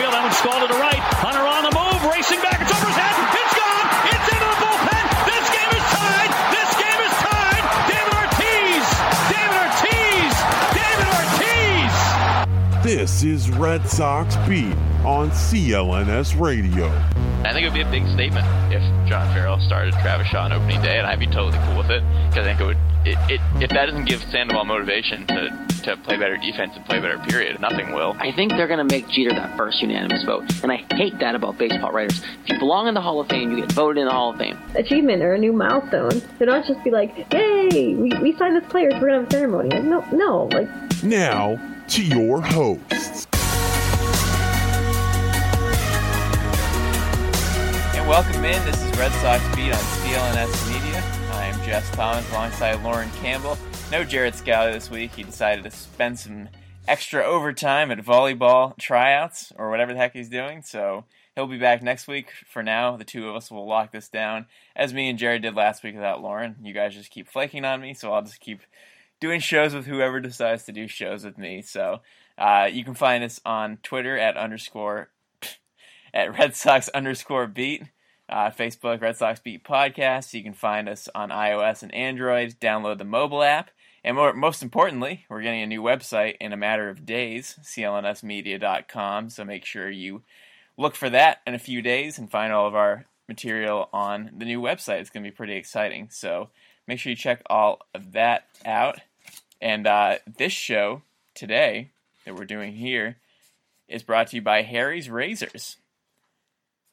field. That one's stalled to the right. Hunter on the move, racing back. It's over his head. It's gone. It's into the bullpen. This game is tied. This game is tied. David Ortiz. David Ortiz. David Ortiz. This is Red Sox Beat on CLNS Radio. I think it would be a big statement if John Farrell started Travis Shaw on opening day, and I'd be totally cool with it because I think it would. It, it, if that doesn't give Sandoval motivation to, to play better defense and play better, period, nothing will. I think they're going to make Jeter that first unanimous vote, and I hate that about baseball writers. If you belong in the Hall of Fame, you get voted in the Hall of Fame. Achievement or a new milestone. They don't just be like, "Yay, we, we signed this player, so we're gonna have a ceremony." Like, no, no, like Now to your hosts. And welcome in. This is Red Sox Beat on CLNS Media. I am Jess Thomas alongside Lauren Campbell. No Jared Scally this week. He decided to spend some extra overtime at volleyball tryouts or whatever the heck he's doing. So he'll be back next week. For now, the two of us will lock this down as me and Jared did last week without Lauren. You guys just keep flaking on me, so I'll just keep doing shows with whoever decides to do shows with me. So uh, you can find us on Twitter at underscore at Red Sox underscore beat. Uh, Facebook, Red Sox Beat Podcast. You can find us on iOS and Android. Download the mobile app. And more, most importantly, we're getting a new website in a matter of days, clnsmedia.com. So make sure you look for that in a few days and find all of our material on the new website. It's going to be pretty exciting. So make sure you check all of that out. And uh, this show today that we're doing here is brought to you by Harry's Razors.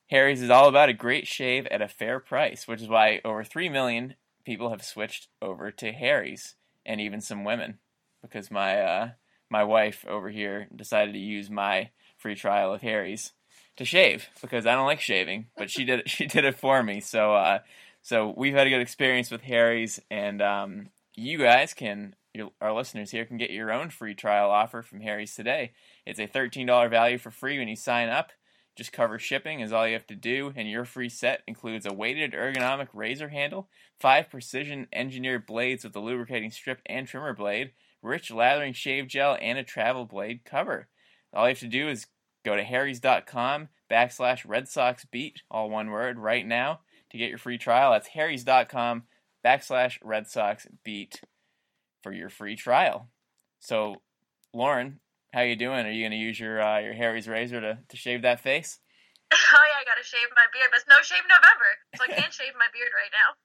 Harry's is all about a great shave at a fair price, which is why over 3 million people have switched over to Harry's, and even some women, because my uh, my wife over here decided to use my free trial of Harry's to shave because I don't like shaving, but she did it, she did it for me. So uh, so we've had a good experience with Harry's, and um, you guys can your, our listeners here can get your own free trial offer from Harry's today. It's a $13 value for free when you sign up. Just cover shipping is all you have to do, and your free set includes a weighted ergonomic razor handle, five precision engineered blades with a lubricating strip and trimmer blade, rich lathering shave gel, and a travel blade cover. All you have to do is go to harrys.com backslash Red Sox Beat, all one word, right now to get your free trial. That's harrys.com backslash Red Sox Beat for your free trial. So, Lauren, how you doing? Are you going to use your uh, your Harry's razor to, to shave that face? Oh yeah, I gotta shave my beard, but it's no shave November, so I can't shave my beard right now.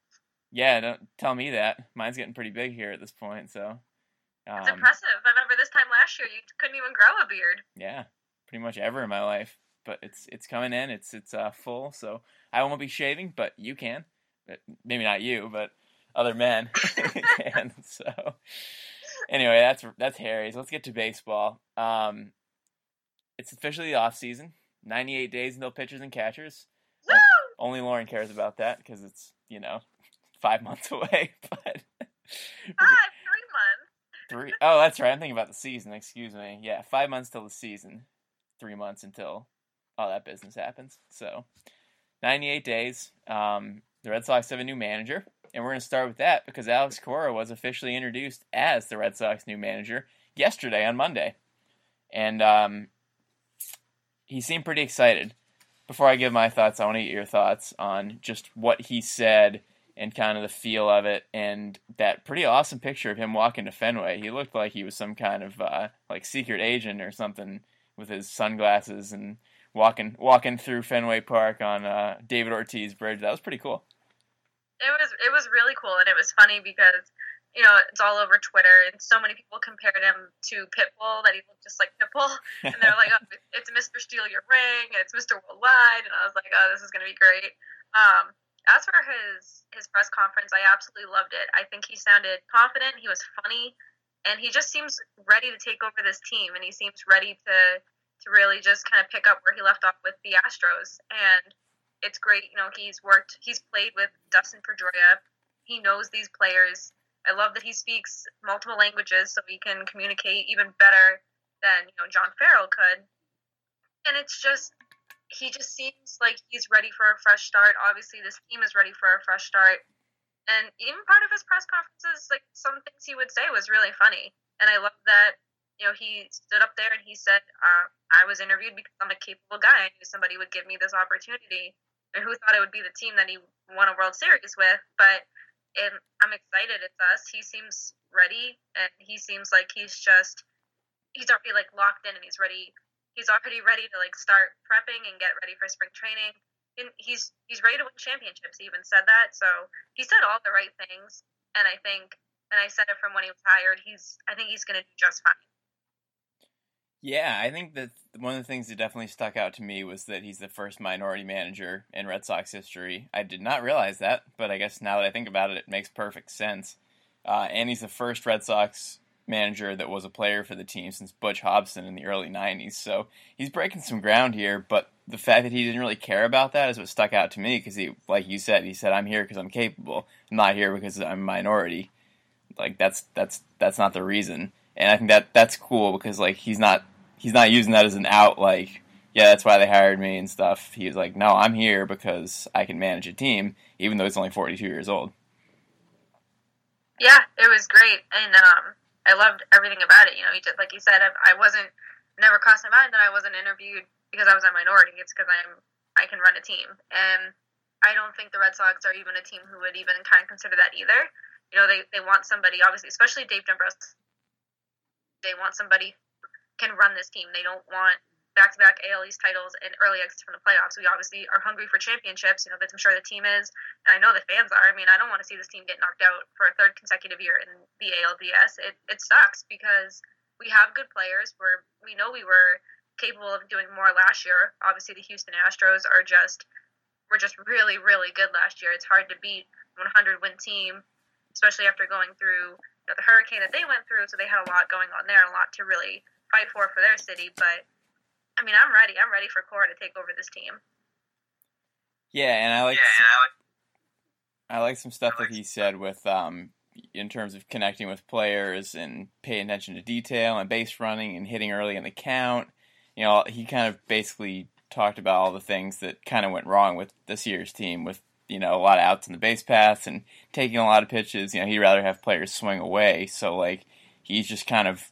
Yeah, don't tell me that. Mine's getting pretty big here at this point, so. Um, It's impressive. I remember this time last year you couldn't even grow a beard. Yeah, pretty much ever in my life, but it's it's coming in. It's it's uh, full, so I won't be shaving, but you can. Maybe not you, but other men can. So anyway, that's that's Harry's. Let's get to baseball. Um, it's officially the off season. Ninety-eight days until pitchers and catchers. Woo! Only Lauren cares about that because it's you know five months away. But Five, three months. three oh that's right. I'm thinking about the season. Excuse me. Yeah, five months till the season. Three months until all that business happens. So ninety-eight days. Um, the Red Sox have a new manager. And we're going to start with that because Alex Cora was officially introduced as the Red Sox new manager yesterday on Monday. And um, he seemed pretty excited. Before I give my thoughts, I want to get your thoughts on just what he said and kind of the feel of it and that pretty awesome picture of him walking to Fenway. He looked like he was some kind of uh, like secret agent or something with his sunglasses and walking walking through Fenway Park on uh, David Ortiz Bridge. That was pretty cool. It was it was really cool, and it was funny because you know it's all over Twitter, and so many people compared him to Pitbull that he looked just like Pitbull, and they're like, oh, "It's Mr. Steal Your Ring," and it's Mr. Worldwide, and I was like, "Oh, this is gonna be great." Um, as for his his press conference, I absolutely loved it. I think he sounded confident. He was funny, and he just seems ready to take over this team, and he seems ready to to really just kind of pick up where he left off with the Astros. And it's great, you know, he's worked, he's played with Dustin Pedroia. He knows these players. I love that he speaks multiple languages, so he can communicate even better than you know John Farrell could. And it's just he just seems like he's ready for a fresh start. Obviously, this team is ready for a fresh start. And even part of his press conferences, like some things he would say was really funny. And I love that, you know, he stood up there and he said, uh, "I was interviewed because I'm a capable guy. I knew somebody would give me this opportunity." Who thought it would be the team that he won a World Series with? But it, I'm excited. It's us. He seems ready, and he seems like he's just he's already like locked in and he's ready. He's already ready to like start prepping and get ready for spring training. And he's he's ready to win championships. He even said that. So he said all the right things, and I think, and I said it from when he was hired. He's I think he's going to do just fine. Yeah, I think that one of the things that definitely stuck out to me was that he's the first minority manager in Red Sox history. I did not realize that, but I guess now that I think about it, it makes perfect sense. Uh, and he's the first Red Sox manager that was a player for the team since Butch Hobson in the early 90s. So he's breaking some ground here, but the fact that he didn't really care about that is what stuck out to me because he, like you said, he said, I'm here because I'm capable. I'm not here because I'm a minority. Like, that's, that's, that's not the reason. And I think that that's cool because, like, he's not he's not using that as an out like yeah that's why they hired me and stuff. He's like no i'm here because i can manage a team even though he's only 42 years old. Yeah it was great. And um, i loved everything about it. You know he just, like you said I, I wasn't never crossed my mind that i wasn't interviewed because i was a minority. It's because i'm i can run a team. And i don't think the red sox are even a team who would even kind of consider that either. You know they, they want somebody obviously especially dave dombrowski they want somebody can run this team. They don't want back-to-back AL East titles and early exits from the playoffs. We obviously are hungry for championships. You know, that I'm sure the team is, and I know the fans are. I mean, I don't want to see this team get knocked out for a third consecutive year in the ALDS. It it sucks because we have good players. We're we know we were capable of doing more last year. Obviously, the Houston Astros are just were just really really good last year. It's hard to beat 100 win team, especially after going through you know, the hurricane that they went through. So they had a lot going on there, a lot to really fight for for their city. But I mean, I'm ready. I'm ready for Cora to take over this team. Yeah, and I like. Yeah, and I like. I like some stuff that he said with um in terms of connecting with players and paying attention to detail and base running and hitting early in the count. You know, he kind of basically talked about all the things that kind of went wrong with this year's team with you know a lot of outs in the base paths and taking a lot of pitches. You know, he'd rather have players swing away. So like he's just kind of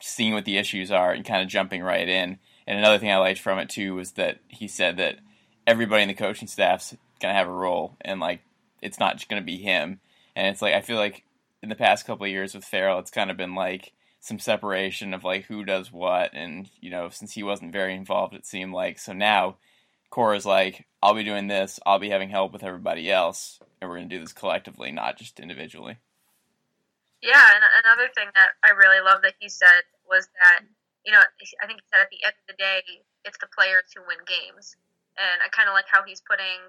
seeing what the issues are and kind of jumping right in. And another thing I liked from it too was that he said that everybody in the coaching staff's gonna have a role, and like it's not just gonna be him. And it's like I feel like in the past couple of years with Farrell, it's kind of been like some separation of like who does what, and you know since he wasn't very involved, it seemed like so now. Cora's like, I'll be doing this, I'll be having help with everybody else, and we're gonna do this collectively, not just individually. Yeah, and another thing that I really love that he said was that, you know, I think he said at the end of the day, it's the players who win games. And I kind of like how he's putting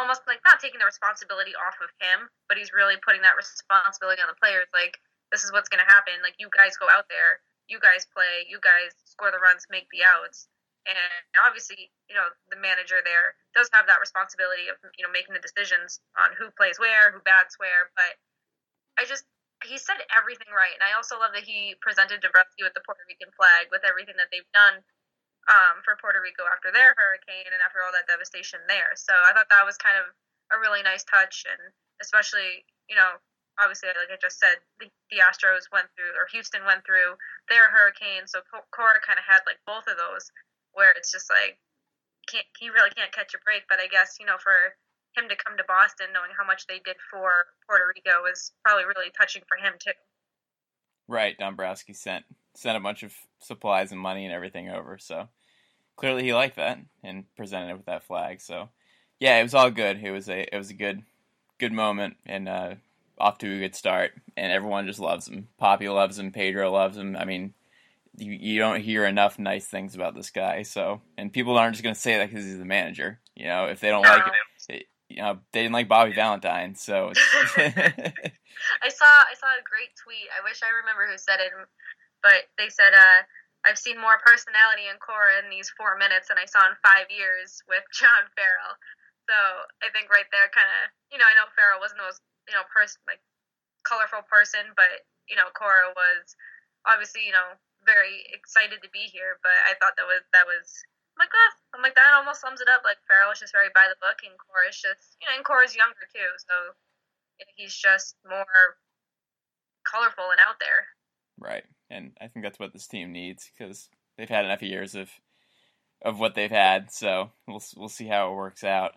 almost like not taking the responsibility off of him, but he's really putting that responsibility on the players. Like, this is what's going to happen. Like, you guys go out there, you guys play, you guys score the runs, make the outs. And obviously, you know, the manager there does have that responsibility of, you know, making the decisions on who plays where, who bats where. But I just, he said everything right, and I also love that he presented Dombrowski with the Puerto Rican flag with everything that they've done um, for Puerto Rico after their hurricane and after all that devastation there. So I thought that was kind of a really nice touch, and especially you know obviously like I just said the, the Astros went through or Houston went through their hurricane, so Cora kind of had like both of those where it's just like can't he really can't catch a break. But I guess you know for him to come to Boston, knowing how much they did for Puerto Rico, was probably really touching for him too. Right, Dombrowski sent sent a bunch of supplies and money and everything over, so clearly he liked that and presented it with that flag. So yeah, it was all good. It was a it was a good good moment and uh, off to a good start, and everyone just loves him. Papi loves him. Pedro loves him. I mean, you, you don't hear enough nice things about this guy. So, and people aren't just going to say that because he's the manager. You know, if they don't No. like it, you know, they didn't like Bobby Valentine. So, I saw I saw a great tweet. I wish I remember who said it, but they said, uh, "I've seen more personality in Cora in these four minutes than I saw in five years with John Farrell." So I think right there, kind of, you know, I know Farrell wasn't the most, you know, person like colorful person, but you know, Cora was obviously, you know, very excited to be here. But I thought that was that was. I'm like, oh, I'm like that almost sums it up. Like Farrell is just very by the book, and Cora's just, you know, and Cora's younger too, so he's just more colorful and out there. right. and I think that's what this team needs because they've had enough years of of what they've had. So we'll we'll see how it works out.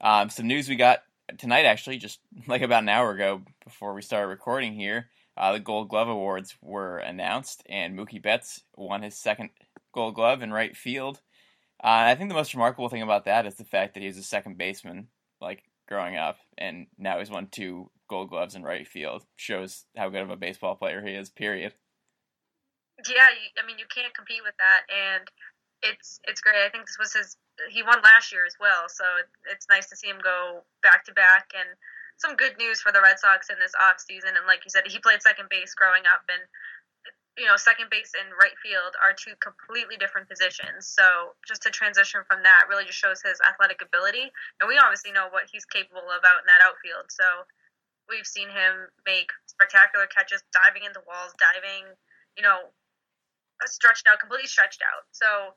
Um, some news we got tonight, actually, just like about an hour ago before we started recording here. Uh, the Gold Glove Awards were announced, and Mookie Betts won his second Gold Glove in right field. Uh, I think the most remarkable thing about that is the fact that he was a second baseman, like growing up, and now he's won two Gold Gloves in right field. Shows how good of a baseball player he is. Period. Yeah, I mean you can't compete with that, and it's it's great. I think this was his. He won last year as well, so it's nice to see him go back to back and some good news for the Red Sox in this off season. And like you said, he played second base growing up, and you know, second base and right field are two completely different positions. So just to transition from that really just shows his athletic ability, and we obviously know what he's capable of out in that outfield. So we've seen him make spectacular catches, diving into walls, diving, you know, stretched out, completely stretched out. So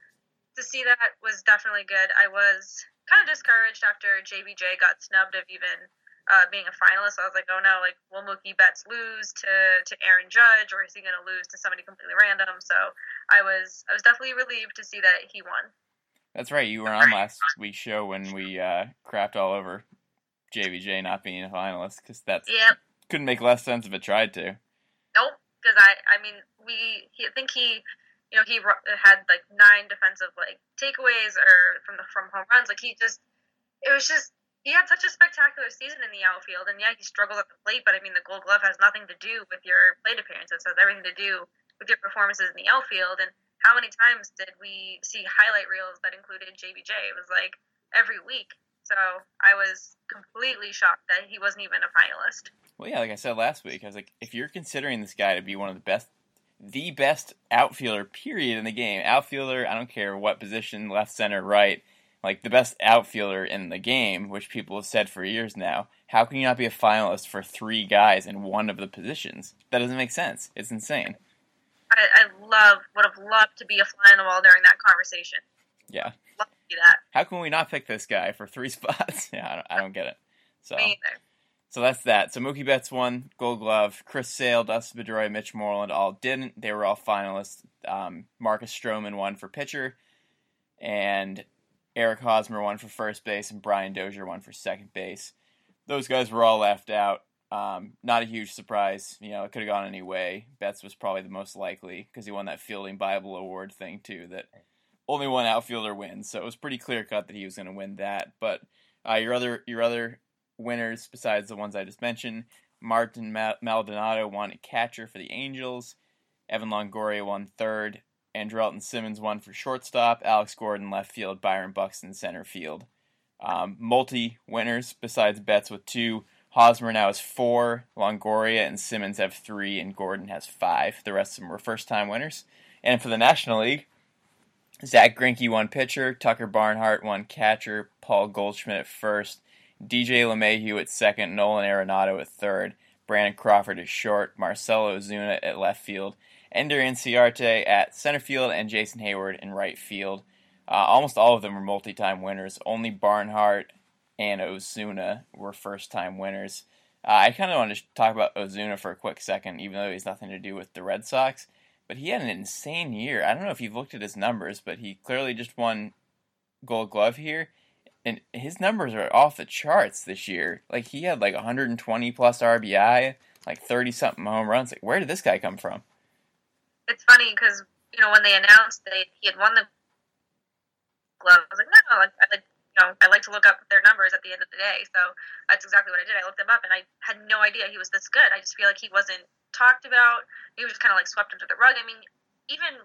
to see that was definitely good. I was kind of discouraged after JBJ got snubbed of even uh, being a finalist. I was like, oh no, like will Mookie Betts lose to to Aaron Judge, or is he going to lose to somebody completely random? So I was I was definitely relieved to see that he won. That's right. You were on last week's show when we uh, crapped all over JBJ not being a finalist because that's yep. couldn't make less sense if it tried to. Nope, because I I mean we he, I think he you know, he had like nine defensive like takeaways or from the from home runs. Like he just, it was just he had such a spectacular season in the outfield. And yeah, he struggled at the plate, but I mean, the Gold Glove has nothing to do with your plate appearances. It has everything to do with your performances in the outfield. And how many times did we see highlight reels that included JBJ? It was like every week. So I was completely shocked that he wasn't even a finalist. Well, yeah, like I said last week, I was like, if you're considering this guy to be one of the best the best outfielder, period, in the game. Outfielder, I don't care what position, left, center, right, like the best outfielder in the game, which people have said for years now. How can you not be a finalist for three guys in one of the positions? That doesn't make sense. It's insane. I, I love, would have loved to be a fly on the wall during that conversation. Yeah. Love to that. How can we not pick this guy for three spots? yeah, I don't, I don't get it. So. Me either. So that's that. So Mookie Betts won Gold Glove. Chris Sale, Dustin Pedroia, Mitch Moreland all didn't. They were all finalists. Um, Marcus Stroman won for pitcher, and Eric Hosmer won for first base, and Brian Dozier won for second base. Those guys were all left out. Um, not a huge surprise. You know, it could have gone any way. Betts was probably the most likely because he won that Fielding Bible Award thing too. That only one outfielder wins, so it was pretty clear cut that he was going to win that. But uh, your other your other winners besides the ones I just mentioned. Martin Maldonado won catcher for the Angels. Evan Longoria won third. Andrelton Simmons won for shortstop. Alex Gordon left field. Byron Buxton center field. Um, multi winners besides Betts with two. Hosmer now has four. Longoria and Simmons have three, and Gordon has five. The rest of them were first time winners. And for the National League, Zack Greinke won pitcher. Tucker Barnhart won catcher. Paul Goldschmidt at first. DJ LeMahieu at second, Nolan Arenado at third, Brandon Crawford at short, Marcell Ozuna at left field, Ender Inciarte at center field, and Jason Heyward in right field. Uh, almost all of them were multi-time winners. Only Barnhart and Ozuna were first-time winners. Uh, I kind of want to talk about Ozuna for a quick second, even though he has nothing to do with the Red Sox. But he had an insane year. I don't know if you've looked at his numbers, but he clearly just won Gold Glove here and his numbers are off the charts this year. Like he had like 120 plus RBI, like 30 something home runs. Like where did this guy come from? It's funny because you know when they announced that he had won the glove, I was like, no, I like you know I like to look up their numbers at the end of the day. So that's exactly what I did. I looked them up and I had no idea he was this good. I just feel like he wasn't talked about. He was just kind of like swept under the rug. I mean, even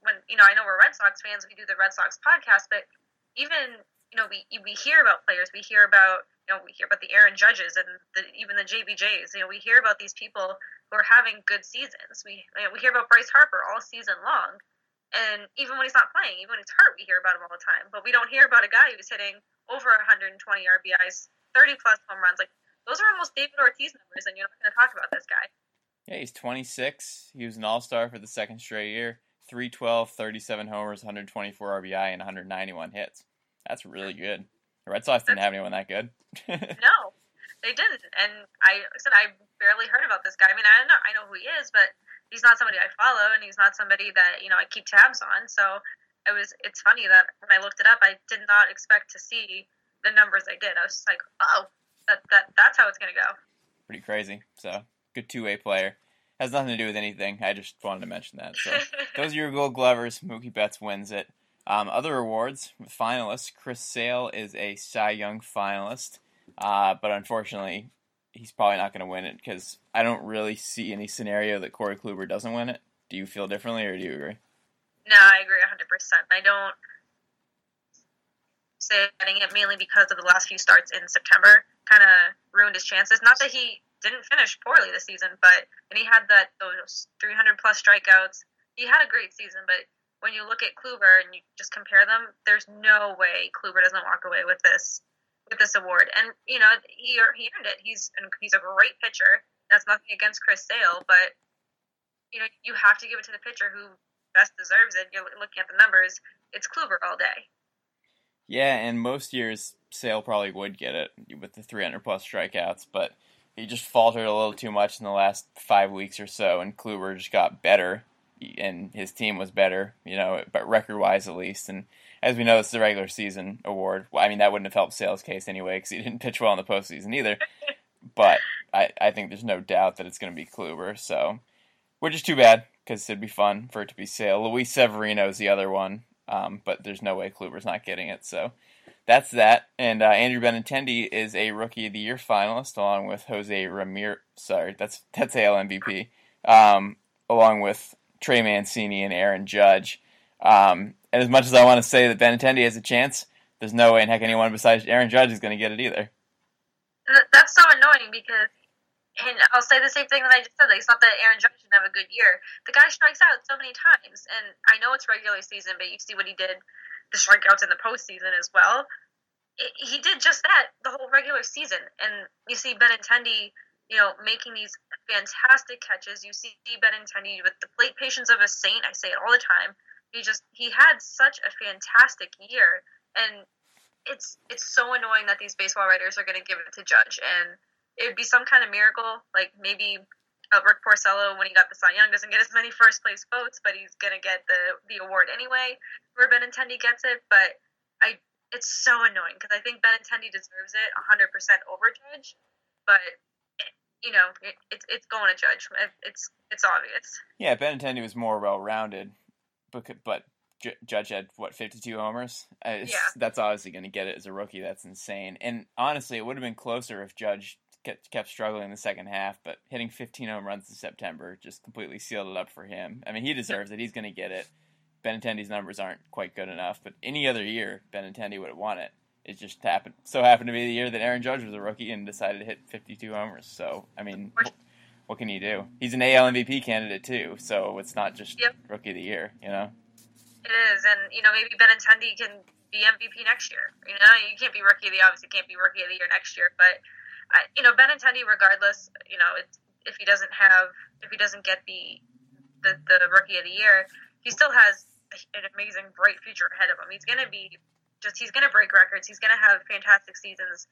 when you know I know we're Red Sox fans, we do the Red Sox podcast, but even you know, we we hear about players, we hear about you know, we hear about the Aaron Judges and the, even the JBJs. You know, we hear about these people who are having good seasons. We you know, we hear about Bryce Harper all season long, and even when he's not playing, even when he's hurt, we hear about him all the time. But we don't hear about a guy who's hitting over 120 RBIs, 30 plus home runs. Like those are almost David Ortiz numbers, and you're not going to talk about this guy. Yeah, he's 26. He was an All Star for the second straight year. 312, 37 homers, 124 RBI, and 191 hits. That's really good. The Red Sox didn't have anyone that good. no, they didn't. And I said I barely heard about this guy. I mean, I know I know who he is, but he's not somebody I follow, and he's not somebody that you know I keep tabs on. So it was it's funny that when I looked it up, I did not expect to see the numbers I did. I was just like, oh, that that that's how it's gonna go. Pretty crazy. So good two way player. Has nothing to do with anything. I just wanted to mention that. So those are your Gold Glovers. Mookie Betts wins it. Um, other awards finalists. Chris Sale is a Cy Young finalist, uh, but unfortunately, he's probably not going to win it because I don't really see any scenario that Corey Kluber doesn't win it. Do you feel differently, or do you agree? No, I agree 100%. I don't say getting it mainly because of the last few starts in September kind of ruined his chances. Not that he didn't finish poorly this season, but and he had that those 300 plus strikeouts. He had a great season, but when you look at Kluber and you just compare them, there's no way Kluber doesn't walk away with this with this award. And you know he he earned it. He's he's a great pitcher. That's nothing against Chris Sale, but you know you have to give it to the pitcher who best deserves it. You're looking at the numbers. It's Kluber all day. Yeah, and most years Sale probably would get it with the 300 plus strikeouts, but he just faltered a little too much in the last five weeks or so, and Kluber just got better, and his team was better, you know, but record wise at least. And as we know, it's the regular season award. Well, I mean, that wouldn't have helped Sale's case anyway because he didn't pitch well in the postseason either. but I, I think there's no doubt that it's going to be Kluber, so which is too bad because it'd be fun for it to be Sale. Luis Severino is the other one, um, but there's no way Kluber's not getting it. So that's that. And uh, Andrew Benintendi is a Rookie of the Year finalist, along with Jose Ramirez. Sorry, that's that's AL MVP. Um, along with Trey Mancini and Aaron Judge. Um, and as much as I want to say that Benintendi has a chance, there's no way in heck anyone besides Aaron Judge is going to get it either. That's so annoying because and I'll say the same thing that I just said. Like, it's not that Aaron Judge didn't have a good year. The guy strikes out so many times, and I know it's regular season, but you see what he did, the strikeouts in the postseason as well. It, he did just that the whole regular season, and you see Benintendi, you know, making these fantastic catches. You see Benintendi with the plate patience of a saint. I say it all the time. He just he had such a fantastic year, and it's it's so annoying that these baseball writers are going to give it to Judge and it would be some kind of miracle, like maybe uh, Rick Porcello, when he got the Cy Young, doesn't get as many first place votes, but he's gonna get the the award anyway. Where Benintendi gets it, but I it's so annoying because I think Benintendi deserves it 100 percent over Judge, but you know it, it's it's going to Judge. It's it's obvious. Yeah, Benintendi was more well rounded, but but Judge had what 52 homers. Uh, yeah. That's obviously going to get it as a rookie. That's insane. And honestly, it would have been closer if Judge kept, kept struggling in the second half, but hitting 15 home runs in September just completely sealed it up for him. I mean, he deserves it. He's going to get it. Benintendi's numbers aren't quite good enough, but any other year, Benintendi would have won it. It just happened so happened to be the year that Aaron Judge was a rookie and decided to hit 52 homers. So, I mean, what can you do? He's an AL MVP candidate too, so it's not just yep. rookie of the year, you know. It is, and you know maybe Benintendi can be MVP next year. You know, you can't be rookie of the obviously can't be rookie of the year next year, but I, you know, Benintendi, regardless, you know, it's, if he doesn't have, if he doesn't get the, the, the rookie of the year, he still has an amazing, bright future ahead of him. He's going to be just, he's going to break records. He's going to have fantastic seasons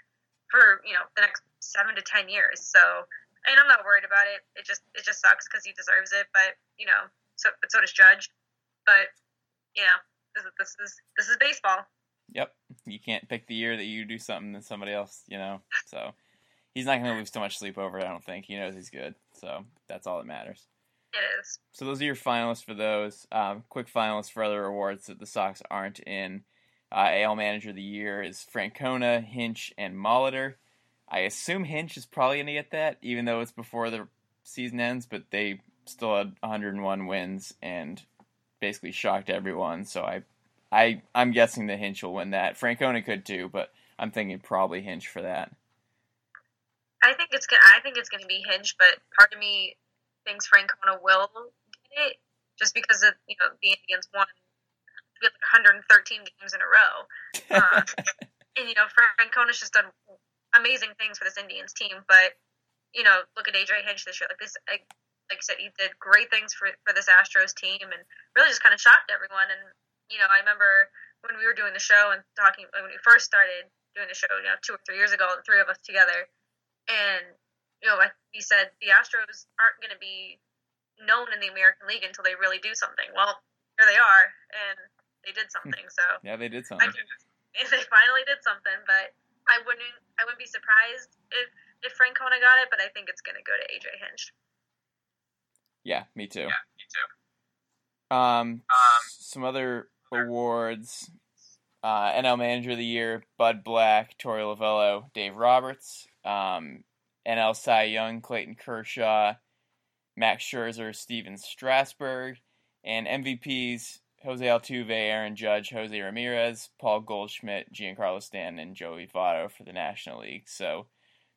for, you know, the next seven to 10 years. So, and I'm not worried about it. It just, it just sucks because he deserves it. But, you know, so, but so does Judge. But, you know, this, this is, this is baseball. Yep. You can't pick the year that you do something than somebody else, you know, so he's not going to lose too much sleep over it. I don't think he knows he's good, so that's all that matters. It is. So those are your finalists for those. Um, quick finalists for other awards that the Sox aren't in. Uh, AL Manager of the Year is Francona, Hinch, and Molitor. I assume Hinch is probably going to get that, even though it's before the season ends. But they still had 101 wins and basically shocked everyone. So I, I, I'm guessing that Hinch will win that. Francona could too, but I'm thinking probably Hinch for that. I think it's gonna. I think it's gonna be Hinch, but part of me thinks Francona will get it just because of you know the Indians won like 113 games in a row, uh, and you know Francona's just done amazing things for this Indians team. But you know, look at AJ Hinch this year. Like this, like, like I said, he did great things for for this Astros team, and really just kind of shocked everyone. And you know, I remember when we were doing the show and talking when we first started doing the show, you know, two or three years ago, the three of us together and you know, like we said, the Astros aren't going to be known in the American League until they really do something. Well, here they are, and they did something. So Yeah, they did I something. can, if they finally did something, but I wouldn't I wouldn't be surprised if if Francona got it, but I think it's going to go to AJ Hinch. Yeah, me too. Yeah, me too. Um, some other awards: uh, NL Manager of the Year, Bud Black, Torey Lovullo, Dave Roberts. Um, NL Cy Young, Clayton Kershaw, Max Scherzer, Stephen Strasburg, and MVPs: Jose Altuve, Aaron Judge, Jose Ramirez, Paul Goldschmidt, Giancarlo Stanton, and Joey Votto for the National League. So.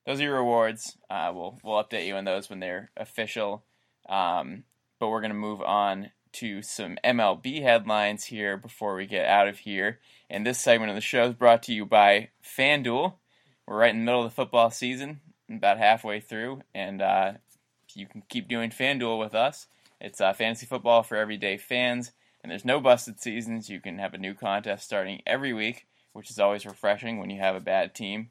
Those are your awards. Uh, we'll we'll update you on those when they're official. Um, but we're gonna move on to some MLB headlines here before we get out of here. And this segment of the show is brought to you by FanDuel. We're right in the middle of the football season, about halfway through, and uh, you can keep doing FanDuel with us. It's uh, fantasy football for everyday fans, and there's no busted seasons. You can have a new contest starting every week, which is always refreshing when you have a bad team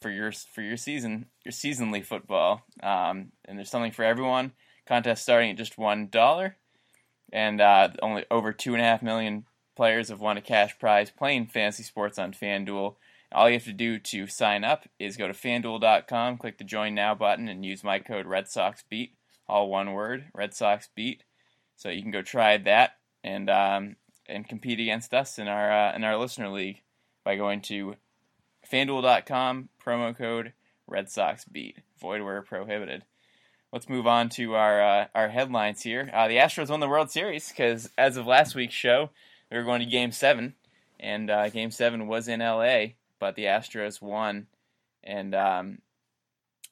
for your for your season, your seasonally football. Um, and there's something for everyone. Contest starting at just one dollar, and uh, only over two and a half million players have won a cash prize playing fantasy sports on FanDuel. All you have to do to sign up is go to FanDuel.com, click the Join Now button, and use my code Red Sox Beat, all one word, Red Sox Beat. So you can go try that and um, and compete against us in our uh, in our listener league by going to FanDuel.com, promo code Red Sox Beat. Void where prohibited. Let's move on to our uh, our headlines here. Uh, the Astros won the World Series because as of last week's show, they were going to Game Seven, and uh, Game Seven was in L.A., but the Astros won, and um,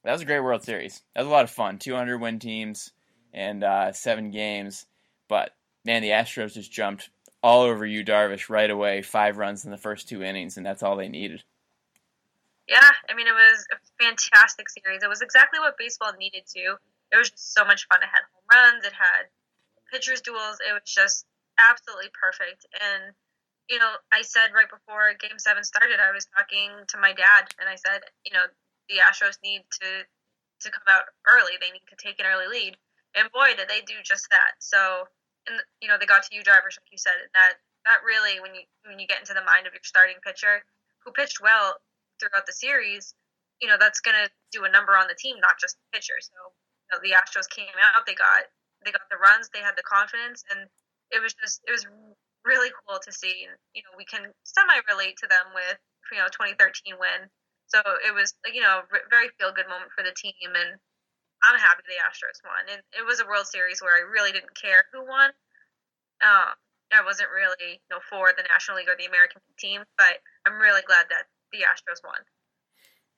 that was a great World Series. That was a lot of fun. 200 win teams and uh, seven games, but man, the Astros just jumped all over Yu Darvish, right away. Five runs in the first two innings, and that's all they needed. Yeah, I mean, it was a fantastic series. It was exactly what baseball needed to. It was just so much fun. It had home runs, it had pitchers' duels. It was just absolutely perfect. And, you know, I said right before Game 7 started, I was talking to my dad, and I said, you know, the Astros need to, to come out early. They need to take an early lead. And boy, did they do just that. So, and, you know, they got to Yu Darvish like you said. That, that really, when you, when you get into the mind of your starting pitcher, who pitched well throughout the series, you know that's going to do a number on the team, not just the pitcher. So you know, the Astros came out, they got they got the runs, they had the confidence, and it was just it was really cool to see. And you know we can semi relate to them with you know 2013 win. So it was like you know very feel good moment for the team, and I'm happy the Astros won. And it was a World Series where I really didn't care who won. Um, I wasn't really you know for the National League or the American team, but I'm really glad that the Astros won.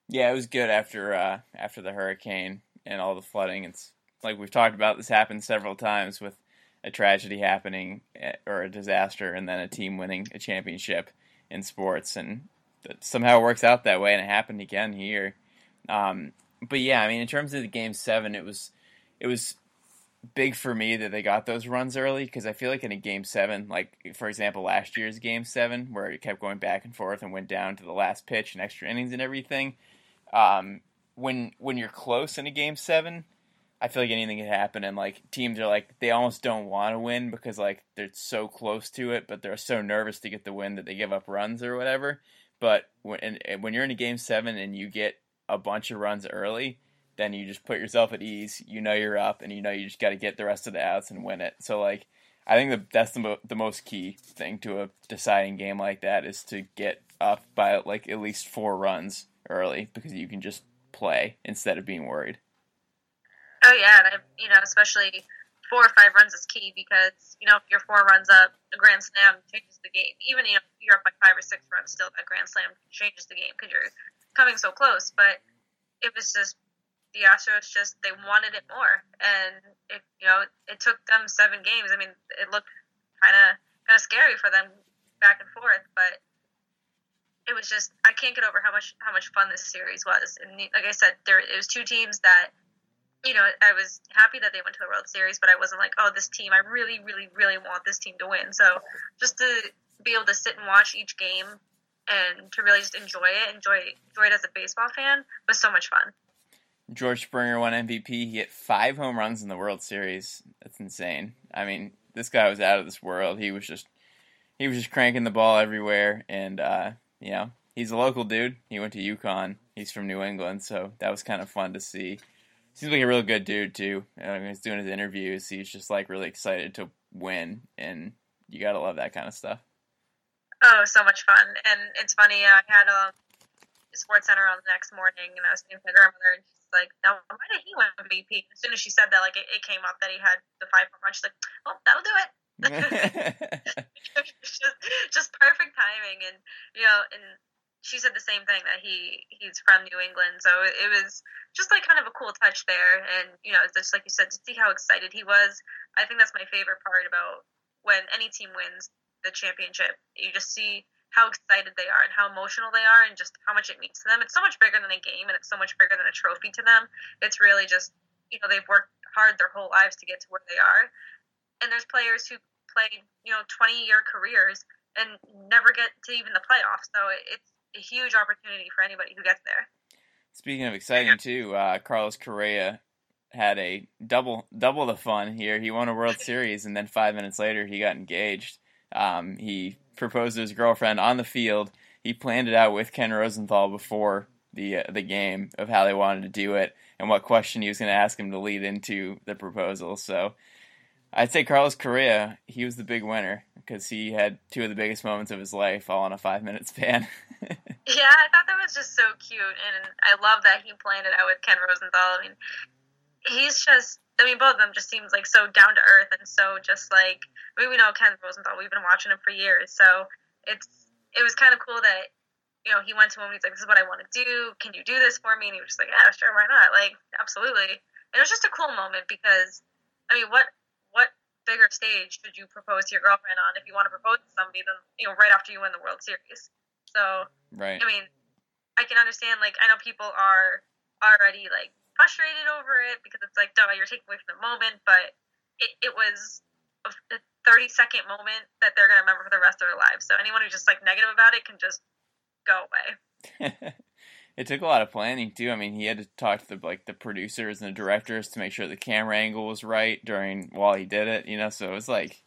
Yeah, it was good after uh, after the hurricane and all the flooding. It's like we've talked about. This happened several times with a tragedy happening eh, or a disaster, and then a team winning a championship in sports, and that somehow it works out that way. And it happened again here. Um, but yeah, I mean, in terms of the game seven, it was it was big for me that they got those runs early because I feel like in a game seven, like for example last year's game seven, where it kept going back and forth and went down to the last pitch and extra innings and everything. Um, when when you're close in a game seven, I feel like anything can happen, and like teams are like they almost don't want to win because like they're so close to it, but they're so nervous to get the win that they give up runs or whatever. But when and when you're in a game seven and you get a bunch of runs early, then you just put yourself at ease. You know you're up, and you know you just got to get the rest of the outs and win it. So like, I think that that's the mo- the most key thing to a deciding game like that is to get up by like at least four runs early because you can just play instead of being worried. Oh yeah, and I, you know, especially four or five runs is key because you know if you're four runs up, a grand slam changes the game. Even know you're up by five or six runs, still a grand slam changes the game because you're coming so close. But it was just the Astros just they wanted it more, and it you know it took them seven games. I mean, it looked kind of kind of scary for them back and forth, but it was just I can't get over how much how much fun this series was. And like I said, there it was two teams that you know I was happy that they went to the World Series, but I wasn't like, oh, this team, I really, really, really want this team to win. So just to be able to sit and watch each game and to really just enjoy it, enjoy enjoy it as a baseball fan was so much fun. George Springer won MVP. He hit five home runs in the World Series. That's insane. I mean, this guy was out of this world. He was just he was just cranking the ball everywhere, and uh, you know he's a local dude. He went to UConn. He's from New England, so that was kind of fun to see. Seems like a real good dude too. Uh, he's doing his interviews. He's just like really excited to win, and you gotta love that kind of stuff. Oh, so much fun. And it's funny, uh, I had um, a Sports Center on the next morning, and I was speaking to my grandmother, and she's like, "No, why did he win MVP?" As soon as she said that, like it, it came up that he had the five home runs. She's like, "Well, that'll do it." just, just perfect timing, and you know, and she said the same thing that he he's from New England, so it, it was just like kind of a cool touch there, and you know, just like you said, to see how excited he was. I think that's my favorite part about when any team wins the championship. You just see how excited they are and how emotional they are and just how much it means to them. It's so much bigger than a game and it's so much bigger than a trophy to them. It's really just, you know, they've worked hard their whole lives to get to where they are. And there's players who played, you know, 20 year careers and never get to even the playoffs. So it's a huge opportunity for anybody who gets there. Speaking of exciting too, uh, Carlos Correa had a double double the fun here. He won a World Series, and then five minutes later, he got engaged. Um, he proposed to his girlfriend on the field. He planned it out with Ken Rosenthal before the uh, the game of how they wanted to do it and what question he was going to ask him to lead into the proposal. So I'd say Carlos Correa, he was the big winner because he had two of the biggest moments of his life all in a five minute span. yeah, I thought that was just so cute, and I love that he planned it out with Ken Rosenthal. I mean, he's just I mean, both of them just seems like so down to earth and so just like I mean, we know Ken Rosenthal. We've been watching him for years, so it's it was kind of cool that you know he went to him. And he's like, "This is what I want to do. Can you do this for me?" And he was just like, "Yeah, sure, why not? Like, absolutely." And it was just a cool moment because I mean, what what bigger stage should you propose to your girlfriend on if you want to propose to somebody than you know right after you win the World Series? So right. I mean, I can understand. Like, I know people are already like frustrated over it because it's like, duh, you're taking away from the moment. But it, it was a 30 second moment that they're going to remember for the rest of their lives. So anyone who's just like negative about it can just go away. it took a lot of planning too. I mean, he had to talk to the like the producers and the directors to make sure the camera angle was right during while he did it. You know, so it was like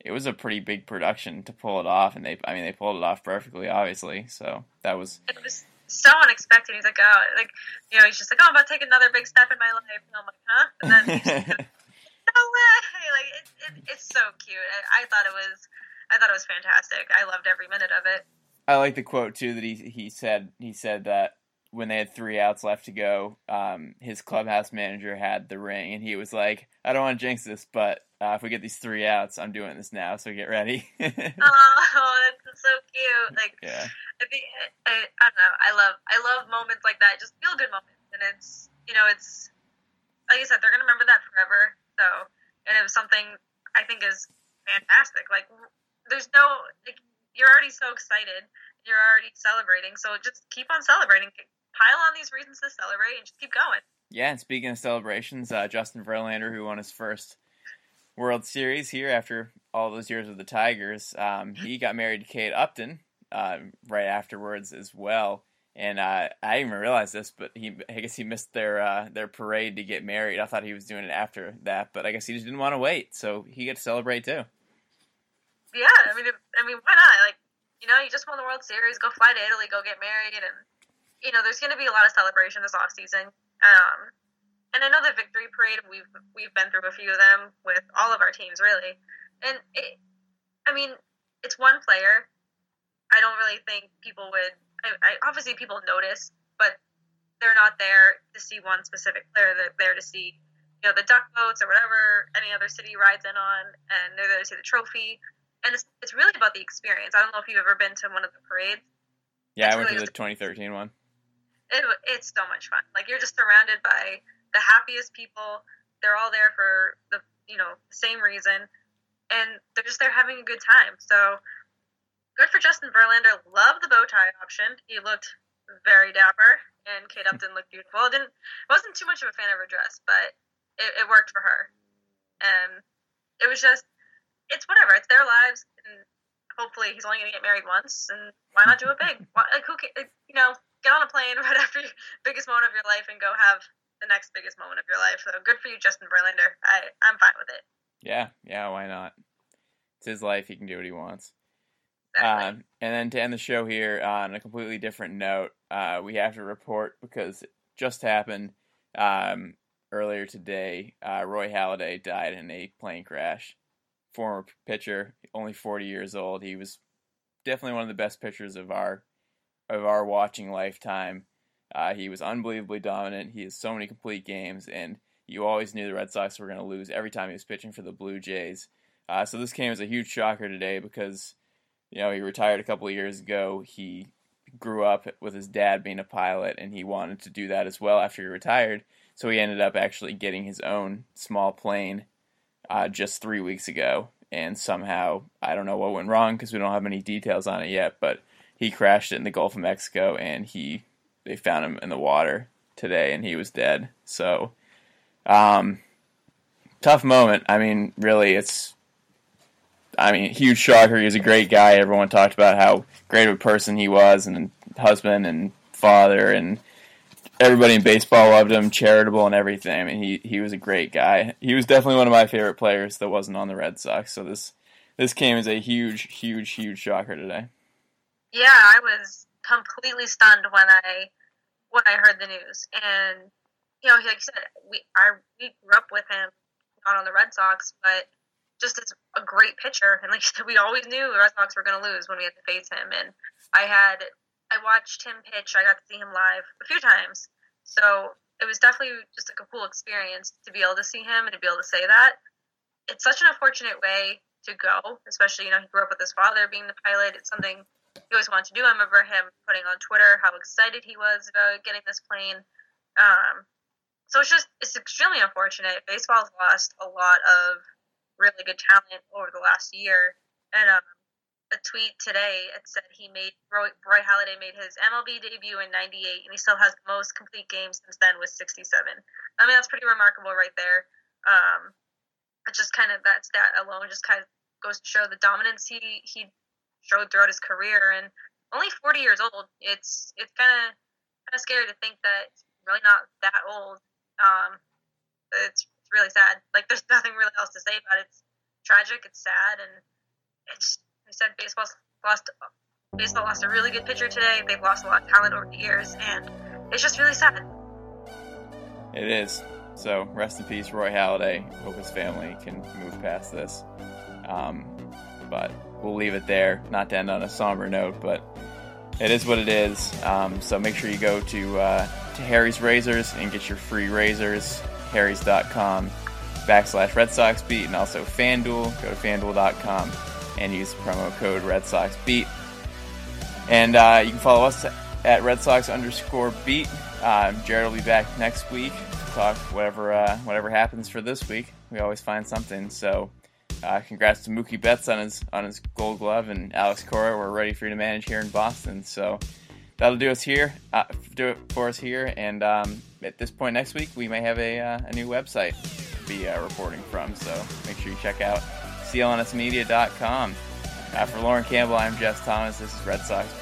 it was a pretty big production to pull it off, and they I mean they pulled it off perfectly, obviously. So that was. It was so unexpected. He's like, oh, like, you know, he's just like, oh, I'm about to take another big step in my life. And I'm like, huh? And then he's just, no way! Like, it, it, it's so cute. I, I thought it was, I thought it was fantastic. I loved every minute of it. I like the quote too that he he said he said that when they had three outs left to go, um, his clubhouse manager had the ring, and he was like, "I don't want to jinx this, but uh, if we get these three outs, I'm doing this now, so get ready." oh, that's so cute! Like, yeah. I think I, I don't know. I love I love moments like that. Just feel good moments, and it's you know it's like I said, they're gonna remember that forever. So, and it was something I think is fantastic. Like, there's no like you're already so excited, you're already celebrating, so just keep on celebrating pile on these reasons to celebrate and just keep going. Yeah, and speaking of celebrations, uh, Justin Verlander, who won his first World Series here after all those years with the Tigers, um, he got married to Kate Upton uh, right afterwards as well. And uh, I didn't even realize this, but he I guess he missed their uh, their parade to get married. I thought he was doing it after that, but I guess he just didn't want to wait, so he got to celebrate too. Yeah, I mean, I mean, why not? Like, you know, you just won the World Series, go fly to Italy, go get married, and you know, there's going to be a lot of celebration this off season. Um, and I know the victory parade. We've we've been through a few of them with all of our teams, really. And it, I mean, it's one player. I don't really think people would. I, I obviously people notice, but they're not there to see one specific player. They're there to see, you know, the duck boats or whatever any other city rides in on, and they're there to see the trophy. And it's, it's really about the experience. I don't know if you've ever been to one of the parades. Yeah, it's I went really to the 2013 one it, it's so much fun. Like you're just surrounded by the happiest people. They're all there for the you know the same reason, and they're just there having a good time. So good for Justin Verlander. Love the bow tie option. He looked very dapper, and Kate Upton looked beautiful. Didn't wasn't too much of a fan of her dress, but it, it worked for her, and it was just it's whatever. It's their lives, and hopefully he's only going to get married once, and why not do it big? Why, like who can, you know get on a plane right after your biggest moment of your life and go have the next biggest moment of your life. So good for you, Justin Verlander. I I'm fine with it. Yeah, yeah, why not? It's his life; he can do what he wants. Um, and then to end the show here on a completely different note, uh, we have to report because it just happened um, earlier today. Uh, Roy Halladay died in a plane crash. Former pitcher, only 40 years old. He was definitely one of the best pitchers of our of our watching lifetime. Uh, he was unbelievably dominant. He has so many complete games, and you always knew the Red Sox were going to lose every time he was pitching for the Blue Jays. Uh, so this came as a huge shocker today because you know, he retired a couple of years ago. He grew up with his dad being a pilot, and he wanted to do that as well after he retired. So he ended up actually getting his own small plane uh, just three weeks ago. And somehow, I don't know what went wrong because we don't have any details on it yet, but he crashed it in the Gulf of Mexico, and he they found him in the water today, and he was dead. So, um, tough moment. I mean, really, it's I mean, huge shocker. He was a great guy. Everyone talked about how great of a person he was, and husband and father, and everybody in baseball loved him, charitable and everything. I mean, he he was a great guy. He was definitely one of my favorite players that wasn't on the Red Sox. So this this came as a huge, huge, huge shocker today. Yeah, I was completely stunned when I when I heard the news, and you know, like you said, we I we grew up with him, not on the Red Sox, but just as a great pitcher. And like we always knew the Red Sox were going to lose when we had to face him. And I had I watched him pitch. I got to see him live a few times, so it was definitely just like a cool experience to be able to see him and to be able to say that. It's such an unfortunate way to go, especially you know he grew up with his father being the pilot. It's something he always wanted to do. I remember him putting on Twitter how excited he was about getting this plane. Um, so it's just it's extremely unfortunate. Baseball's lost a lot of really good talent over the last year. And um, a tweet today it said he made Roy, Roy Halladay made his MLB debut in '98, and he still has the most complete games since then with 67. I mean that's pretty remarkable right there. Um, it just kind of that stat alone just kind of goes to show the dominance he he showed throughout his career, and only 40 years old. It's it's kind of kind of scary to think that he's really not that old. Um, it's really sad. Like there's nothing really else to say about it. It's tragic. It's sad, and it's. I said baseball's lost. Baseball lost a really good pitcher today. They've lost a lot of talent over the years, and it's just really sad. It is. So rest in peace, Roy Halladay. Hope his family can move past this. Um, but we'll leave it there. Not to end on a somber note, but it is what it is. Um, so make sure you go to uh, to Harry's Razors and get your free razors. Harry's.com backslash Red Sox Beat and also FanDuel. Go to FanDuel.com and use promo code Red Sox Beat. And uh, you can follow us at Red Sox underscore Beat. Uh, Jared will be back next week to talk whatever uh, whatever happens for this week. We always find something. So. Uh, congrats to Mookie Betts on his on his Gold Glove and Alex Cora. We're ready for you to manage here in Boston. So that'll do us here. Uh, do it for us here. And um, at this point next week, we may have a, uh, a new website to be uh, reporting from. So make sure you check out clnsmedia.com. For Lauren Campbell, I'm Jess Thomas. This is Red Sox